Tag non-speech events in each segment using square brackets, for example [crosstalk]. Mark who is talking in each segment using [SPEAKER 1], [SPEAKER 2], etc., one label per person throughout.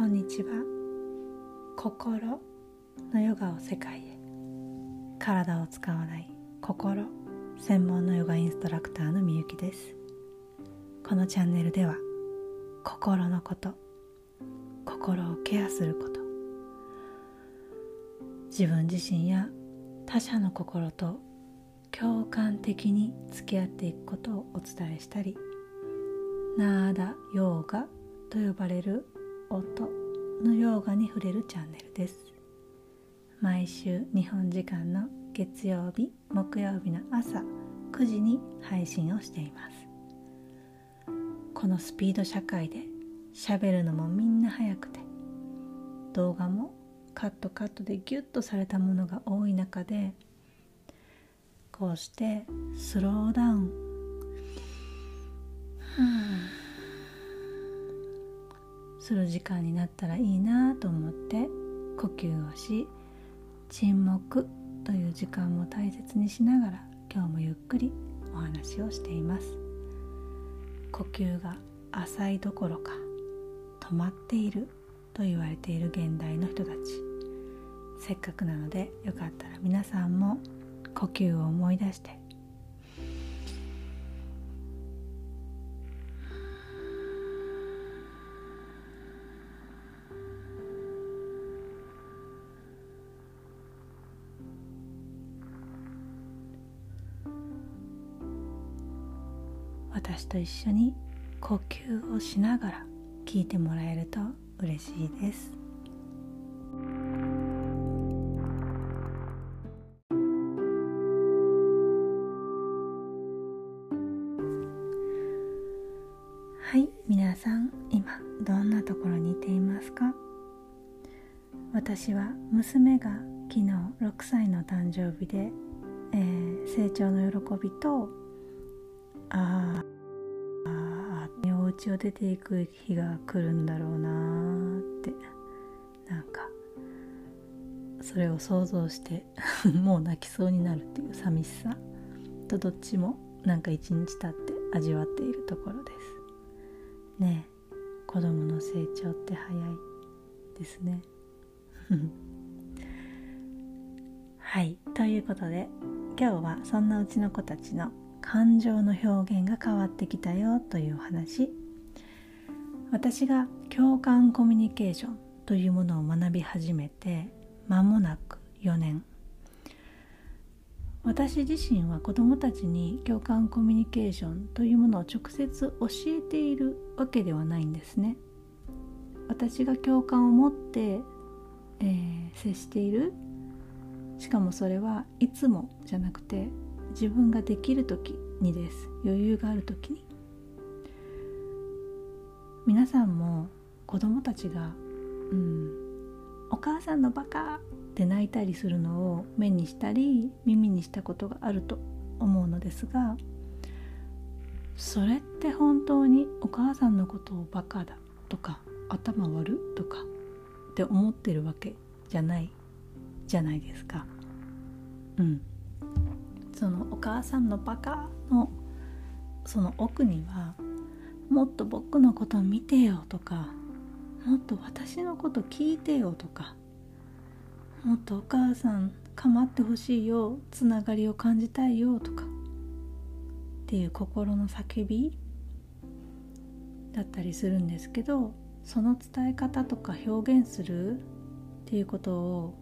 [SPEAKER 1] こんにちは心のヨガを世界へ。体を使わない心専門のヨガインストラクターのみゆきです。このチャンネルでは心のこと心をケアすること自分自身や他者の心と共感的に付き合っていくことをお伝えしたりナーダヨーガと呼ばれる音のヨーガに触れるチャンネルです。毎週日本時間の月曜日木曜日の朝9時に配信をしています。このスピード社会で喋るのもみんな早くて動画もカットカットでギュッとされたものが多い中でこうしてスローダウン。[sighs] する時間になったらいいなと思って呼吸をし沈黙という時間も大切にしながら今日もゆっくりお話をしています。呼吸が浅いどころか止まっていると言われている現代の人たち。せっかくなのでよかったら皆さんも呼吸を思い出して私と一緒に呼吸をしながら聞いてもらえると嬉しいです。はい皆さん今どんなところにいていますか？私は娘が昨日6歳の誕生日で、えー、成長の喜びとああ家を出ていく日が来るんだろうなって。なんかそれを想像して [laughs] もう泣きそうになるっていう寂しさ。とどっちもなんか一日経って味わっているところです。ねえ子供の成長って早いですね。[laughs] はいということで今日はそんなうちの子たちの感情の表現が変わってきたよというお話。私が共感コミュニケーションというものを学び始めて間もなく4年。私自身は子どもたちに共感コミュニケーションというものを直接教えているわけではないんですね。私が共感を持って、えー、接している。しかもそれはいつもじゃなくて自分ができる時にです。余裕がある時に皆さんも子供たちが「うんお母さんのバカ!」って泣いたりするのを目にしたり耳にしたことがあると思うのですがそれって本当にお母さんのことをバカだとか頭悪とかって思ってるわけじゃないじゃないですか。うんそのお母さんのバカのその奥にはもっと僕のこと見てよとかもっと私のこと聞いてよとかもっとお母さん構ってほしいよつながりを感じたいよとかっていう心の叫びだったりするんですけどその伝え方とか表現するっていうことを、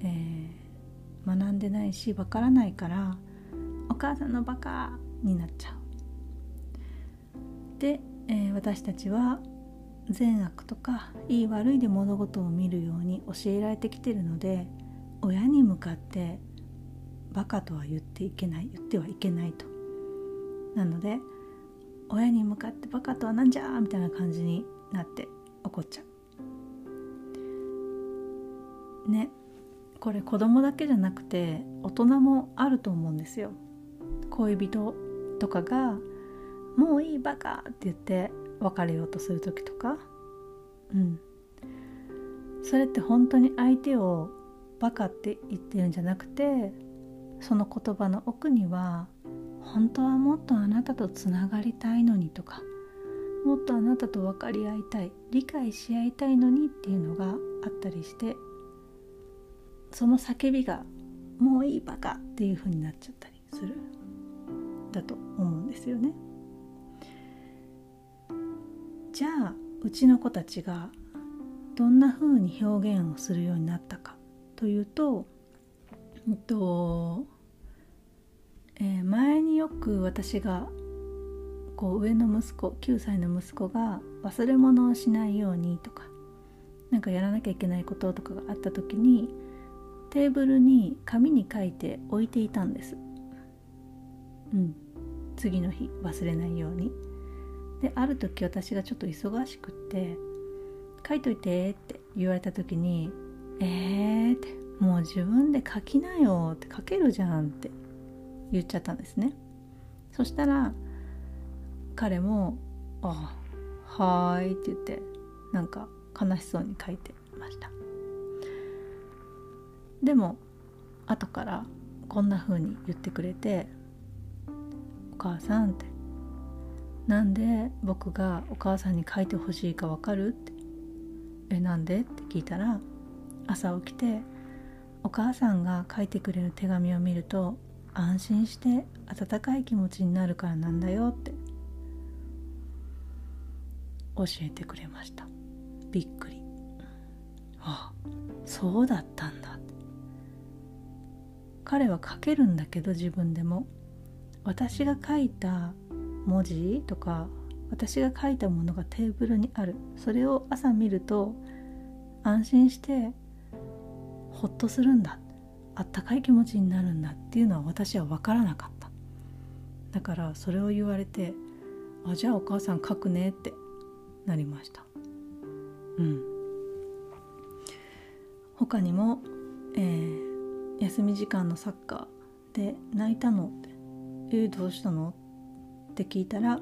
[SPEAKER 1] えー、学んでないしわからないからお母さんのバカになっちゃう。で、えー、私たちは善悪とかいい悪いで物事を見るように教えられてきてるので親に向かってバカとは言っていけない言ってはいけないと。なので親に向かってバカとはなんじゃみたいな感じになって怒っちゃう。ねこれ子供だけじゃなくて大人もあると思うんですよ。恋人とかが「もういいバカ!」って言って別れようとする時とかうんそれって本当に相手をバカって言ってるんじゃなくてその言葉の奥には本当はもっとあなたとつながりたいのにとかもっとあなたと分かり合いたい理解し合いたいのにっていうのがあったりしてその叫びが「もういいバカ!」っていう風になっちゃったりするだと思うんですよね。じゃあうちの子たちがどんな風に表現をするようになったかというと、えっとえー、前によく私がこう上の息子9歳の息子が忘れ物をしないようにとか何かやらなきゃいけないこととかがあった時にテーブルに紙に書いて置いていたんです。うん。次の日忘れないように。である時私がちょっと忙しくって「書いといて」って言われた時に「えー」って「もう自分で書きなよ」って書けるじゃんって言っちゃったんですね。そしたら彼も「あはーい」って言ってなんか悲しそうに書いてました。でも後からこんな風に言ってくれて「お母さん」って「なんで僕がお母さんに書いてほしいかわかる?」って「えなんで?」って聞いたら朝起きてお母さんが書いてくれる手紙を見ると安心して温かい気持ちになるからなんだよって教えてくれましたびっくりあそうだったんだ彼は書けるんだけど自分でも私が書いた文字とか私が書いたものがテーブルにある。それを朝見ると安心してほっとするんだ。あったかい気持ちになるんだっていうのは私は分からなかった。だからそれを言われてあじゃあお母さん書くねってなりました。うん。他にも、えー、休み時間のサッカーで泣いたのって「えー、どうしたの?」って聞いたら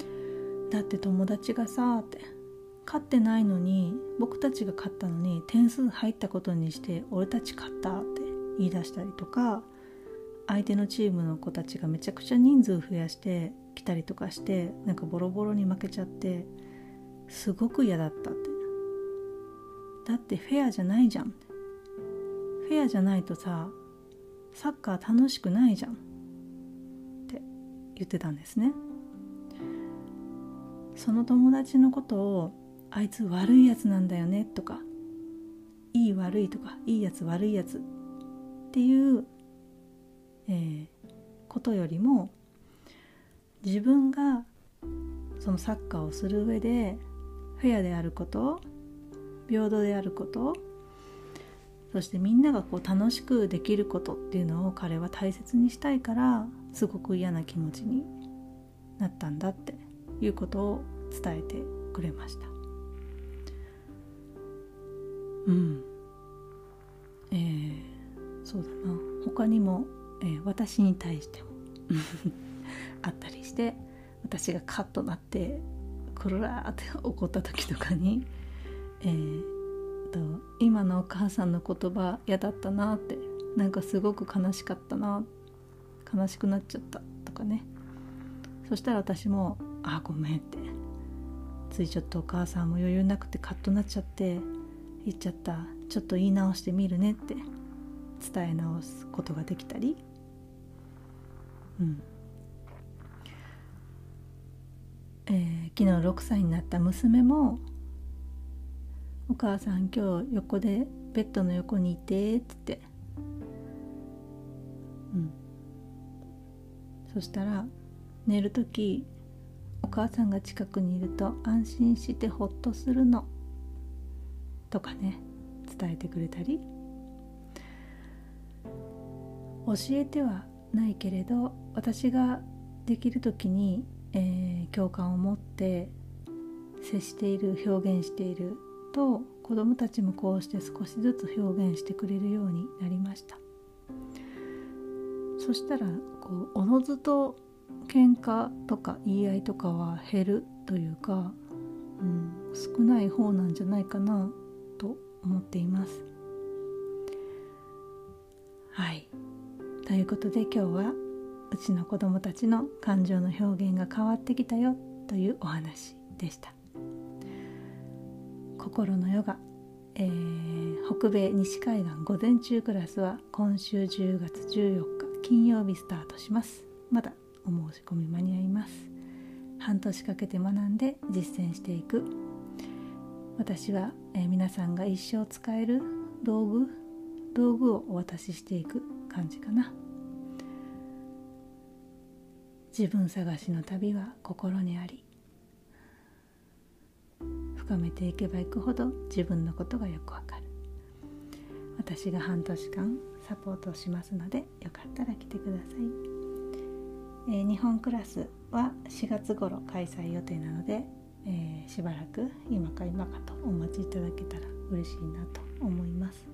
[SPEAKER 1] 「だって友達がさ」って「勝ってないのに僕たちが勝ったのに点数入ったことにして俺たち勝った」って言い出したりとか相手のチームの子たちがめちゃくちゃ人数増やして来たりとかしてなんかボロボロに負けちゃってすごく嫌だったってだってフェアじゃないじゃんフェアじゃないとさサッカー楽しくないじゃん言ってたんですね。その友達のことをあいつ悪いやつなんだよねとかいい悪いとかいいやつ悪いやつっていう、えー、ことよりも自分がそのサッカーをする上でフェアであること平等であることそしてみんながこう楽しくできることっていうのを彼は大切にしたいからすごく嫌な気持ちになったんだっていうことを伝えてくれました。うん。えー、そうだな。他にも、えー、私に対しても [laughs] あったりして私がカッとなってコロラーって [laughs] 怒った時とかに、えーと、今のお母さんの言葉嫌だったなってなんかすごく悲しかったな悲しくなっちゃったとかね。そしたら私も「あごめん」って。ついちょっとお母さんも余裕なくてカッとなっちゃって言っちゃった。ちょっと言い直してみるねって。伝え直すことができたり。うん。えー、昨日6歳になった娘も「お母さん今日横でベッドの横にいて」っつって。うん。そしたら寝る時お母さんが近くにいると安心してほっとするの。とかね伝えてくれたり。教えてはないけれど私ができる時にえー、共感を持って接している表現していると子どもたちもこうして少しずつ表現してくれるようになりました。そしたらこうおのずと喧嘩とか言い合いとかは減るというか、うん、少ない方なんじゃないかなと思っています。はい。ということで今日はうちの子供たちの感情の表現が変わってきたよというお話でした。心のヨガ、えー、北米西海岸午前中クラスは今週10月14日。金曜日スタートします。まだお申し込み間に合います。半年かけて学んで実践していく。私は、えー、皆さんが一生使える道具道具をお渡ししていく感じかな。自分探しの旅は心にあり深めていけばいくほど自分のことがよくわかる。私が半年間サポートしますのでよかったら来てください、えー、日本クラスは4月頃開催予定なので、えー、しばらく今か今かとお待ちいただけたら嬉しいなと思います。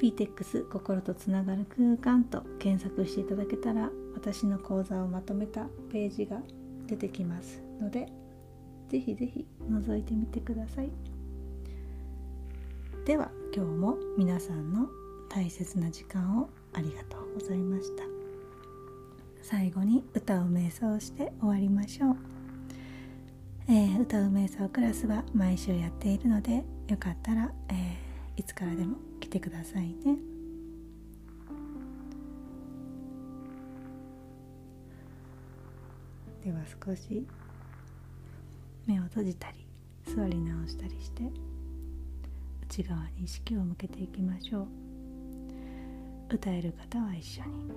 [SPEAKER 1] PTEX 心とつながる空間と検索していただけたら私の講座をまとめたページが出てきますのでぜひぜひ覗いてみてください。では今日も皆さんの大切な時間をありがとうございました。最後に歌う瞑想して終わりましょう、えー、歌う瞑想クラスは毎週やっているのでよかったら、えー、いつからでも来てくださいね。では少し目を閉じたり座り直したりして内側に意識を向けていきましょう。歌える方は一緒に。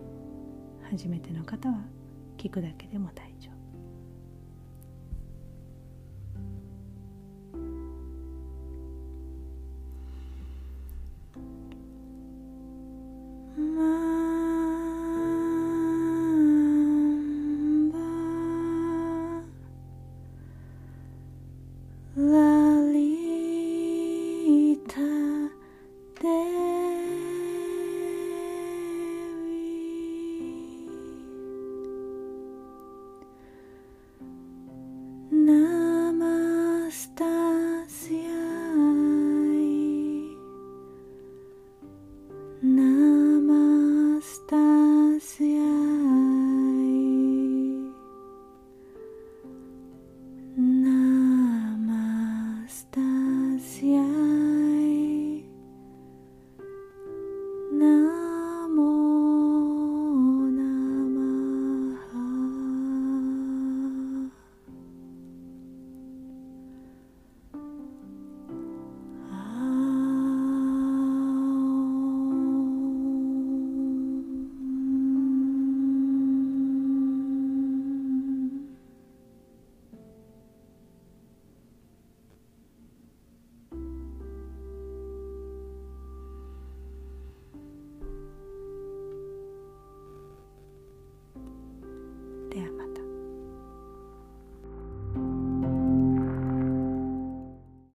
[SPEAKER 1] 初めての方は聞くだけでも大丈夫。